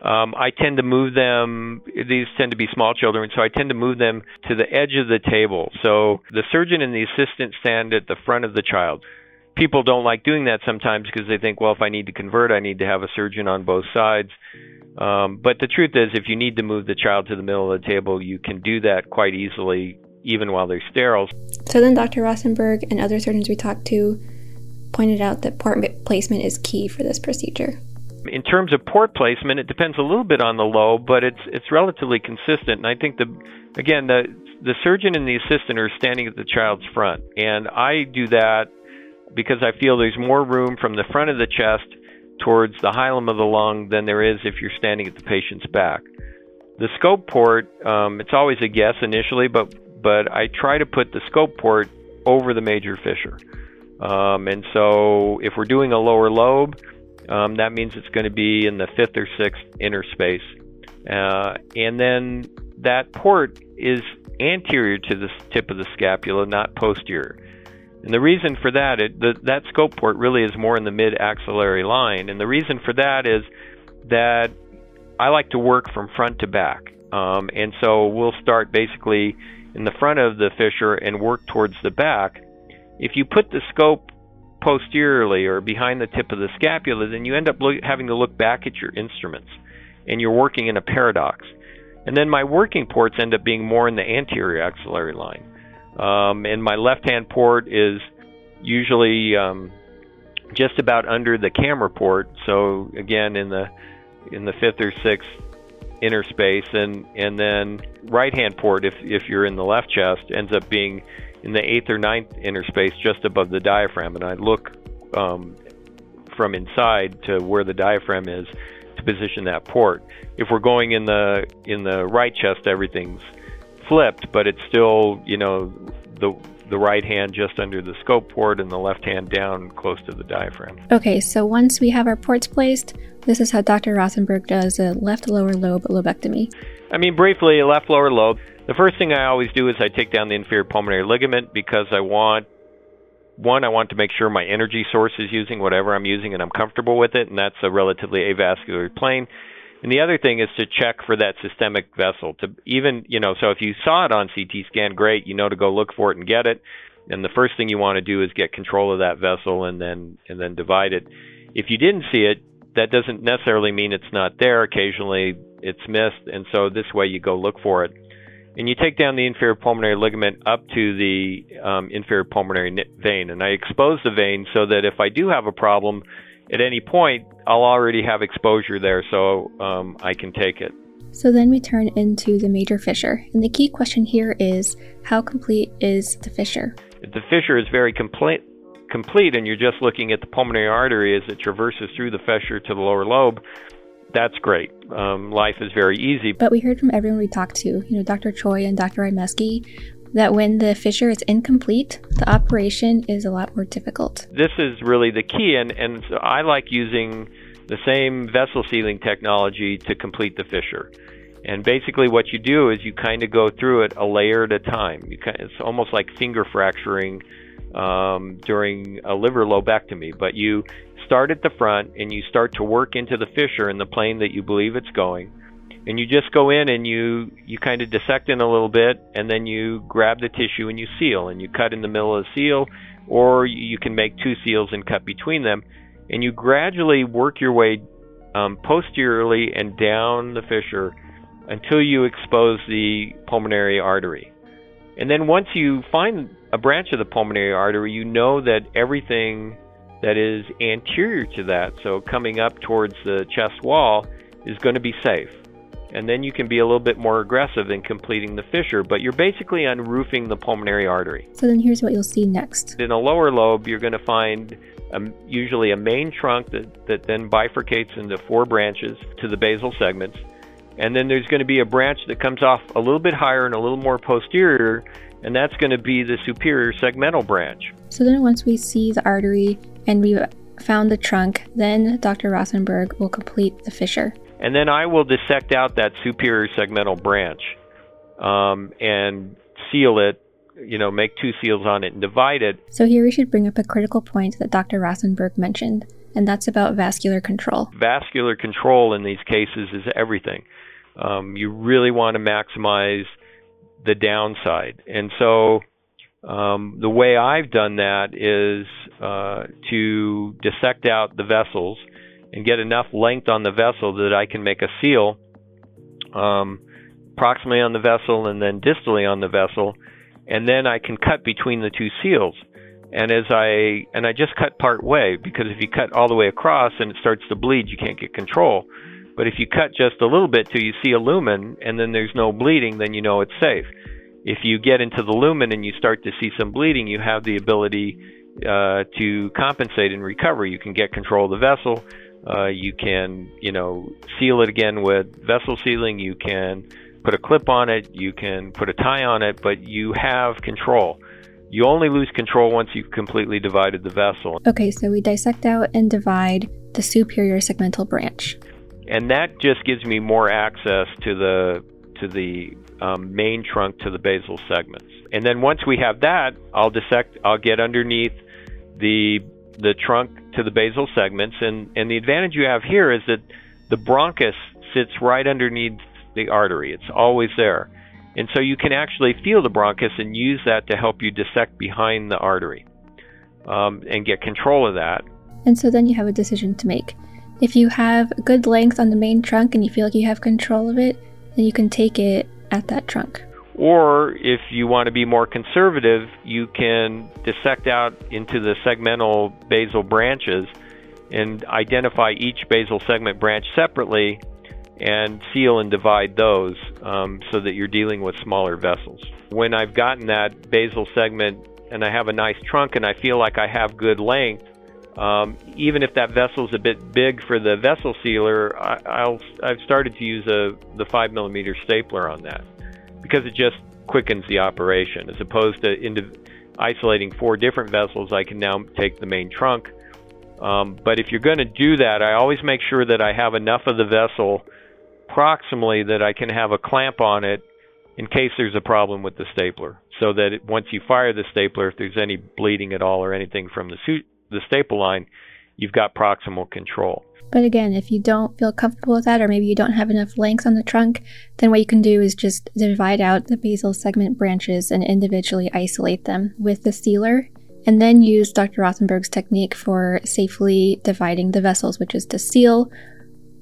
Um, I tend to move them, these tend to be small children, so I tend to move them to the edge of the table. So the surgeon and the assistant stand at the front of the child people don't like doing that sometimes because they think, well, if I need to convert, I need to have a surgeon on both sides. Um, but the truth is, if you need to move the child to the middle of the table, you can do that quite easily, even while they're sterile. So then, Dr. Rothenberg and other surgeons we talked to pointed out that port placement is key for this procedure. In terms of port placement, it depends a little bit on the lobe, but it's it's relatively consistent. And I think the again the the surgeon and the assistant are standing at the child's front, and I do that because I feel there's more room from the front of the chest towards the hilum of the lung than there is if you're standing at the patient's back. The scope port, um, it's always a guess initially, but but I try to put the scope port over the major fissure. Um, and so if we're doing a lower lobe, um, that means it's going to be in the fifth or sixth interspace. Uh, and then that port is anterior to the tip of the scapula, not posterior. And the reason for that, it, the, that scope port really is more in the mid axillary line. And the reason for that is that I like to work from front to back. Um, and so we'll start basically in the front of the fissure and work towards the back. If you put the scope posteriorly or behind the tip of the scapula, then you end up lo- having to look back at your instruments and you're working in a paradox. And then my working ports end up being more in the anterior axillary line. Um, and my left hand port is usually um, just about under the camera port. So again, in the in the fifth or sixth interspace, and and then right hand port, if if you're in the left chest, ends up being in the eighth or ninth interspace, just above the diaphragm. And I look um, from inside to where the diaphragm is to position that port. If we're going in the in the right chest, everything's flipped, but it's still you know the the right hand just under the scope port and the left hand down close to the diaphragm. Okay, so once we have our ports placed, this is how Dr. Rothenberg does a left lower lobe lobectomy. I mean, briefly, a left lower lobe. The first thing I always do is I take down the inferior pulmonary ligament because I want one, I want to make sure my energy source is using whatever I'm using and I'm comfortable with it, and that's a relatively avascular plane. And the other thing is to check for that systemic vessel. To even, you know, so if you saw it on CT scan, great, you know to go look for it and get it. And the first thing you want to do is get control of that vessel and then and then divide it. If you didn't see it, that doesn't necessarily mean it's not there. Occasionally it's missed, and so this way you go look for it. And you take down the inferior pulmonary ligament up to the um, inferior pulmonary vein. And I expose the vein so that if I do have a problem at any point, I'll already have exposure there so um, I can take it. So then we turn into the major fissure. And the key question here is how complete is the fissure? If the fissure is very complete, complete and you're just looking at the pulmonary artery as it traverses through the fissure to the lower lobe, that's great. Um, life is very easy. But we heard from everyone we talked to, you know, Dr. Choi and Dr. Rymeski, that when the fissure is incomplete, the operation is a lot more difficult. This is really the key, and, and so I like using the same vessel sealing technology to complete the fissure. And basically, what you do is you kind of go through it a layer at a time. Kind of, it's almost like finger fracturing um, during a liver lobectomy, but you start at the front and you start to work into the fissure in the plane that you believe it's going and you just go in and you you kind of dissect in a little bit and then you grab the tissue and you seal and you cut in the middle of the seal or you can make two seals and cut between them and you gradually work your way um, posteriorly and down the fissure until you expose the pulmonary artery. And then once you find a branch of the pulmonary artery you know that everything that is anterior to that so coming up towards the chest wall is going to be safe and then you can be a little bit more aggressive in completing the fissure, but you're basically unroofing the pulmonary artery. So then here's what you'll see next. In a lower lobe, you're going to find a, usually a main trunk that, that then bifurcates into four branches to the basal segments. And then there's going to be a branch that comes off a little bit higher and a little more posterior, and that's going to be the superior segmental branch. So then once we see the artery and we've found the trunk, then Dr. Rothenberg will complete the fissure and then I will dissect out that superior segmental branch um, and seal it. You know, make two seals on it and divide it. So here we should bring up a critical point that Dr. Rothenberg mentioned, and that's about vascular control. Vascular control in these cases is everything. Um, you really want to maximize the downside, and so um, the way I've done that is uh, to dissect out the vessels and get enough length on the vessel that I can make a seal um, proximally on the vessel and then distally on the vessel, and then I can cut between the two seals. And as I and I just cut part way because if you cut all the way across and it starts to bleed, you can't get control. But if you cut just a little bit till you see a lumen and then there's no bleeding, then you know it's safe. If you get into the lumen and you start to see some bleeding, you have the ability uh, to compensate and recover. You can get control of the vessel, uh, you can, you know, seal it again with vessel sealing. You can put a clip on it. You can put a tie on it, but you have control. You only lose control once you've completely divided the vessel. Okay, so we dissect out and divide the superior segmental branch. And that just gives me more access to the to the um, main trunk to the basal segments. And then once we have that, I'll dissect. I'll get underneath the the trunk to the basal segments. And, and the advantage you have here is that the bronchus sits right underneath the artery. It's always there. And so you can actually feel the bronchus and use that to help you dissect behind the artery um, and get control of that. And so then you have a decision to make. If you have good length on the main trunk and you feel like you have control of it, then you can take it at that trunk. Or if you want to be more conservative, you can dissect out into the segmental basal branches and identify each basal segment branch separately and seal and divide those um, so that you're dealing with smaller vessels. When I've gotten that basal segment and I have a nice trunk and I feel like I have good length, um, even if that vessel is a bit big for the vessel sealer, I, will I've started to use a the five millimeter stapler on that because it just quickens the operation as opposed to into isolating four different vessels. I can now take the main trunk. Um, but if you're going to do that, I always make sure that I have enough of the vessel proximally that I can have a clamp on it in case there's a problem with the stapler. So that it, once you fire the stapler, if there's any bleeding at all or anything from the suit, the staple line, you've got proximal control. But again, if you don't feel comfortable with that, or maybe you don't have enough length on the trunk, then what you can do is just divide out the basal segment branches and individually isolate them with the sealer, and then use Dr. Rothenberg's technique for safely dividing the vessels, which is to seal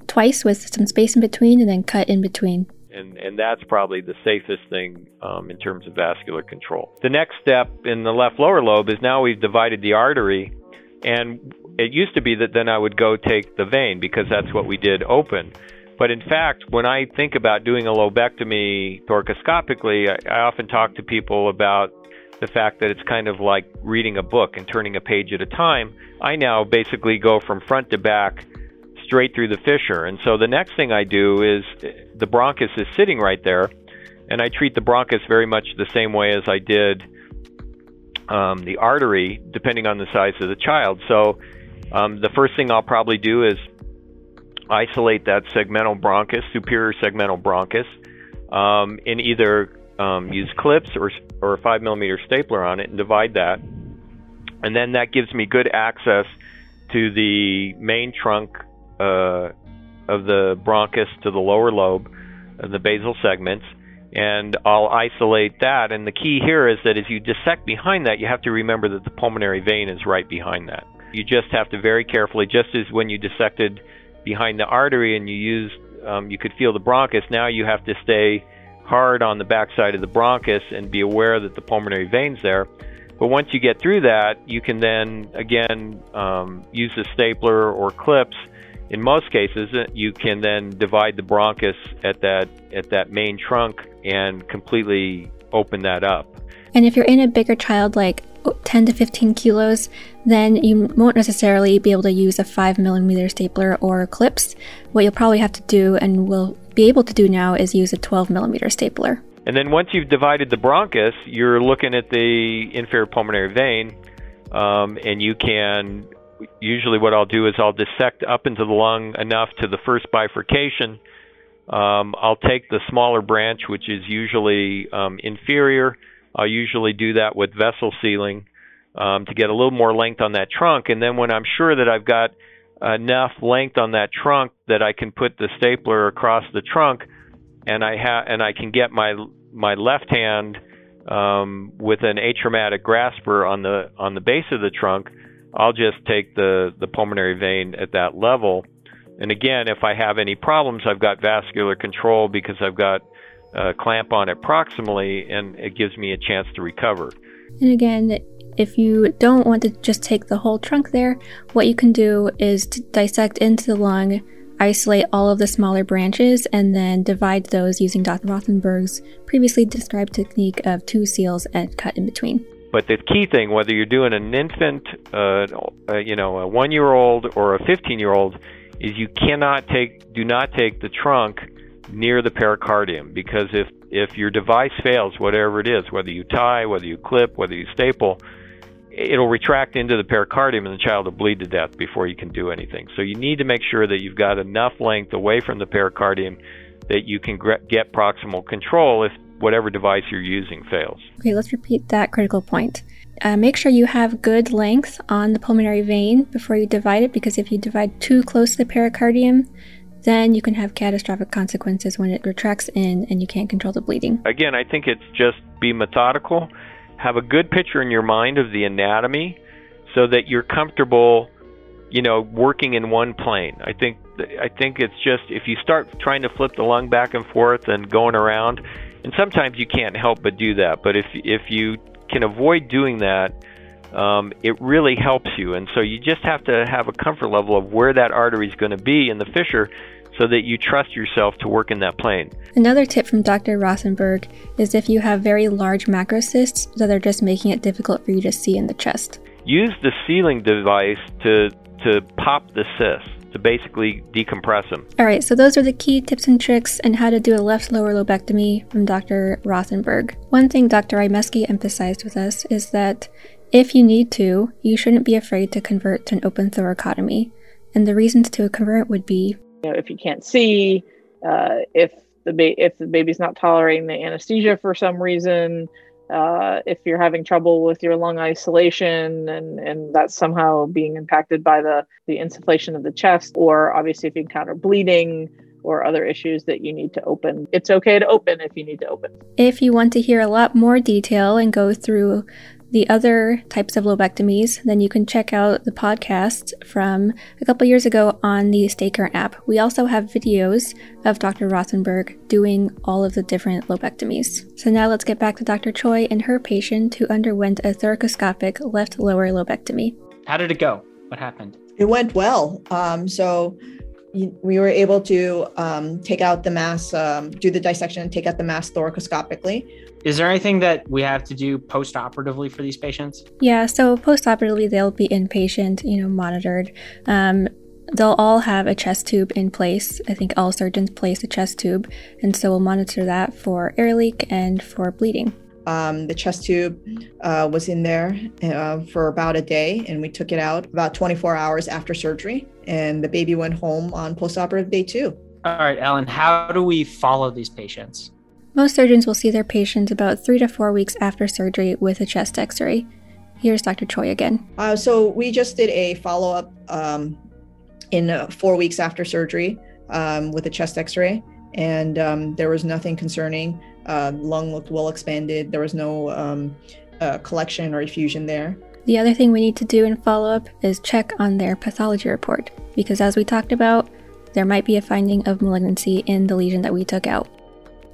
twice with some space in between and then cut in between. And, and that's probably the safest thing um, in terms of vascular control. The next step in the left lower lobe is now we've divided the artery and it used to be that then I would go take the vein because that's what we did open. But in fact, when I think about doing a lobectomy thoracoscopically, I, I often talk to people about the fact that it's kind of like reading a book and turning a page at a time. I now basically go from front to back straight through the fissure. And so the next thing I do is the bronchus is sitting right there, and I treat the bronchus very much the same way as I did um, the artery, depending on the size of the child. So um, the first thing I'll probably do is isolate that segmental bronchus, superior segmental bronchus, um, and either um, use clips or, or a 5 millimeter stapler on it and divide that. And then that gives me good access to the main trunk uh, of the bronchus to the lower lobe, the basal segments and I'll isolate that. And the key here is that as you dissect behind that, you have to remember that the pulmonary vein is right behind that. You just have to very carefully, just as when you dissected behind the artery and you used, um, you could feel the bronchus. Now you have to stay hard on the backside of the bronchus and be aware that the pulmonary vein's there. But once you get through that, you can then again um, use a stapler or clips in most cases, uh, you can then divide the bronchus at that at that main trunk and completely open that up. And if you're in a bigger child, like 10 to 15 kilos, then you won't necessarily be able to use a 5 millimeter stapler or clips. What you'll probably have to do and will be able to do now is use a 12 millimeter stapler. And then once you've divided the bronchus, you're looking at the inferior pulmonary vein, um, and you can usually what I'll do is I'll dissect up into the lung enough to the first bifurcation. Um, I'll take the smaller branch, which is usually um, inferior. I'll usually do that with vessel sealing um, to get a little more length on that trunk. And then when I'm sure that I've got enough length on that trunk that I can put the stapler across the trunk, and I ha- and I can get my my left hand um, with an atraumatic grasper on the on the base of the trunk I'll just take the, the pulmonary vein at that level. And again, if I have any problems, I've got vascular control because I've got a clamp on it proximally, and it gives me a chance to recover. And again, if you don't want to just take the whole trunk there, what you can do is to dissect into the lung, isolate all of the smaller branches, and then divide those using Dr. Rothenberg's previously described technique of two seals and cut in between. But the key thing, whether you're doing an infant, uh, uh, you know, a one-year-old or a 15-year-old, is you cannot take, do not take the trunk near the pericardium because if if your device fails, whatever it is, whether you tie, whether you clip, whether you staple, it'll retract into the pericardium and the child will bleed to death before you can do anything. So you need to make sure that you've got enough length away from the pericardium that you can get proximal control if whatever device you're using fails. Okay, let's repeat that critical point. Uh, make sure you have good length on the pulmonary vein before you divide it because if you divide too close to the pericardium, then you can have catastrophic consequences when it retracts in and you can't control the bleeding. Again, I think it's just be methodical, have a good picture in your mind of the anatomy so that you're comfortable, you know, working in one plane. I think I think it's just if you start trying to flip the lung back and forth and going around, and sometimes you can't help but do that. But if if you can avoid doing that, um, it really helps you. And so you just have to have a comfort level of where that artery is going to be in the fissure, so that you trust yourself to work in that plane. Another tip from Dr. Rothenberg is if you have very large macrocysts that are just making it difficult for you to see in the chest. Use the sealing device to to pop the cysts to basically decompress them. All right, so those are the key tips and tricks on how to do a left lower lobectomy from Dr. Rothenberg. One thing Dr. Rymeski emphasized with us is that if you need to, you shouldn't be afraid to convert to an open thoracotomy. And the reasons to convert would be you know, if you can't see, uh, if the ba- if the baby's not tolerating the anesthesia for some reason, uh, if you're having trouble with your lung isolation and, and that's somehow being impacted by the, the insufflation of the chest, or obviously if you encounter bleeding or other issues that you need to open, it's okay to open if you need to open. If you want to hear a lot more detail and go through the other types of lobectomies, then you can check out the podcast from a couple years ago on the StayCurrent app. We also have videos of Dr. Rothenberg doing all of the different lobectomies. So now let's get back to Dr. Choi and her patient who underwent a thoracoscopic left lower lobectomy. How did it go? What happened? It went well. Um, so we were able to um, take out the mass, um, do the dissection and take out the mass thoracoscopically. Is there anything that we have to do post-operatively for these patients? Yeah, so post-operatively they'll be inpatient, you know, monitored. Um, they'll all have a chest tube in place. I think all surgeons place a chest tube, and so we'll monitor that for air leak and for bleeding. Um, the chest tube uh, was in there uh, for about a day, and we took it out about 24 hours after surgery, and the baby went home on postoperative day two. All right, Ellen, how do we follow these patients? Most surgeons will see their patients about three to four weeks after surgery with a chest x ray. Here's Dr. Choi again. Uh, so, we just did a follow up um, in uh, four weeks after surgery um, with a chest x ray, and um, there was nothing concerning. Uh, lung looked well expanded, there was no um, uh, collection or effusion there. The other thing we need to do in follow up is check on their pathology report, because as we talked about, there might be a finding of malignancy in the lesion that we took out.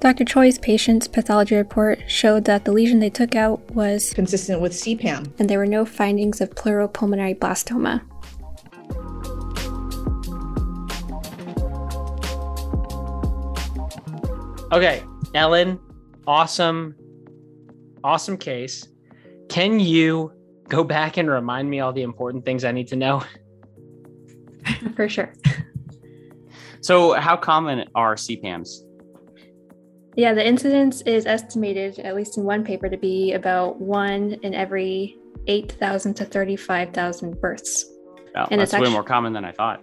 Dr. Choi's patient's pathology report showed that the lesion they took out was consistent with CPAM, and there were no findings of pleuropulmonary blastoma. Okay, Ellen, awesome, awesome case. Can you go back and remind me all the important things I need to know? (laughs) For sure. So, how common are CPAMs? Yeah, the incidence is estimated, at least in one paper, to be about one in every 8,000 to 35,000 births. Oh, and that's it's actually, way more common than I thought.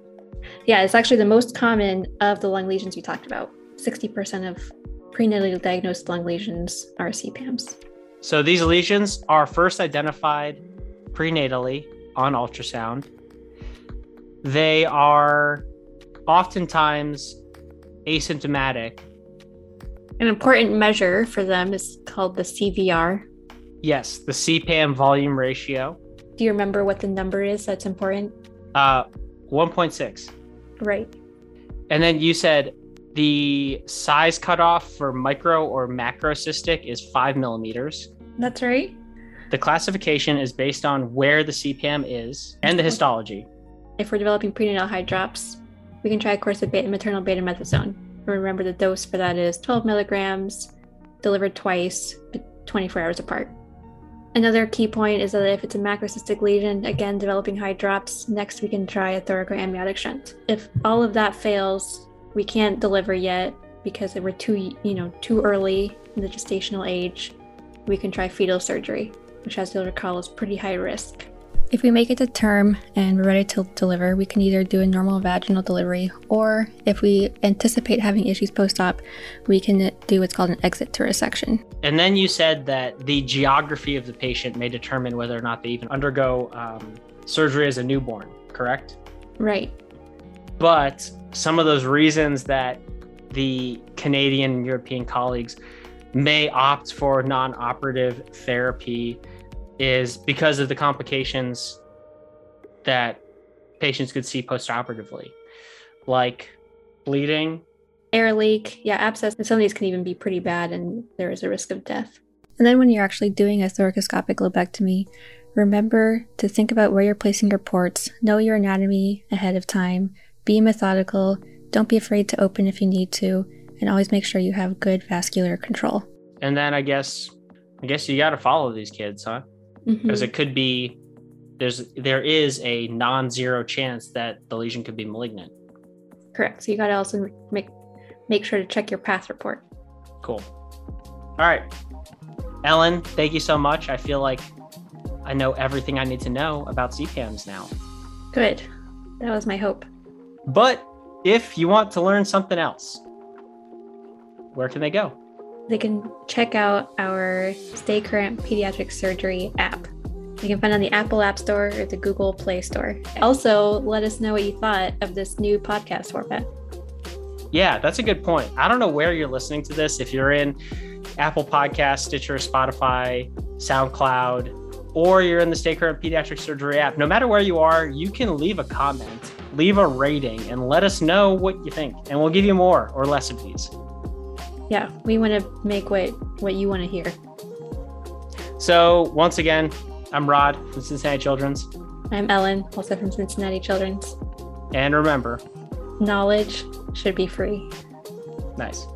Yeah, it's actually the most common of the lung lesions we talked about. 60% of prenatally diagnosed lung lesions are CPAMs. So these lesions are first identified prenatally on ultrasound. They are oftentimes asymptomatic an important measure for them is called the CVR. Yes, the CPAM volume ratio. Do you remember what the number is that's important? Uh, 1.6. Right. And then you said the size cutoff for micro or macrocystic is five millimeters. That's right. The classification is based on where the CPAM is and the histology. If we're developing prenatal hydrops, we can try a course of beta, maternal betamethasone. Remember, the dose for that is 12 milligrams, delivered twice, 24 hours apart. Another key point is that if it's a macrocystic lesion, again, developing hydrops, next we can try a thoracoamniotic shunt. If all of that fails, we can't deliver yet because we're too, you know, too early in the gestational age. We can try fetal surgery, which, as you'll recall, is pretty high risk. If we make it to term and we're ready to deliver, we can either do a normal vaginal delivery, or if we anticipate having issues post op, we can do what's called an exit to resection. And then you said that the geography of the patient may determine whether or not they even undergo um, surgery as a newborn, correct? Right. But some of those reasons that the Canadian and European colleagues may opt for non operative therapy is because of the complications that patients could see post operatively, like bleeding, air leak, yeah, abscess. And some of these can even be pretty bad, and there is a risk of death. And then when you're actually doing a thoracoscopic lobectomy, remember to think about where you're placing your ports, know your anatomy ahead of time, be methodical, Don't be afraid to open if you need to, and always make sure you have good vascular control. And then I guess, I guess you got to follow these kids, huh? Because Mhm. it could be there's there is a non-zero chance that the lesion could be malignant. Correct. So you got to also make make sure to check your path report. Cool. All right, Ellen, thank you so much. I feel like I know everything I need to know about CPAMs now. Good. That was my hope. But if you want to learn something else, where can they go? They can check out our Stay Current Pediatric Surgery app. You can find it on the Apple App Store or the Google Play Store. Also, let us know what you thought of this new podcast format. Yeah, that's a good point. I don't know where you're listening to this. If you're in Apple Podcast, Stitcher, Spotify, SoundCloud, or you're in the Stay Current Pediatric Surgery app, no matter where you are, you can leave a comment, leave a rating, and let us know what you think. And we'll give you more or less of these. Yeah, we want to make what what you want to hear. So, once again, I'm Rod from Cincinnati Children's. I'm Ellen, also from Cincinnati Children's. And remember, Knowledge should be free. nice.